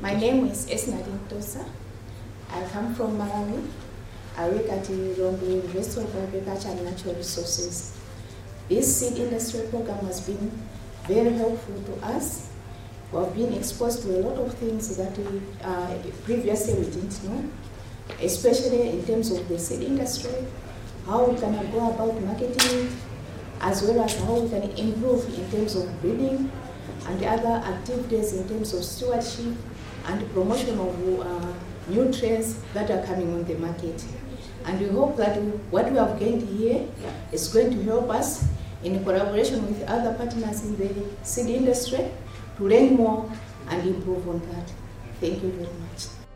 My name is Esnart Mtosa. I come from Malawi. I work at the Lilongwe University of Agriculture and Natural Resources. This seed industry program has been very helpful to us. We have been exposed to a lot of things that we, uh, previously we didn't know, especially in terms of the seed industry, how we can go about marketing it, as well as how we can improve in terms of breeding and other activities in terms of stewardship and promotion of uh, nutrients that are coming on the market. And we hope that what we have gained here is going to help us in collaboration with other partners in the seed industry to learn more and improve on that. Thank you very much.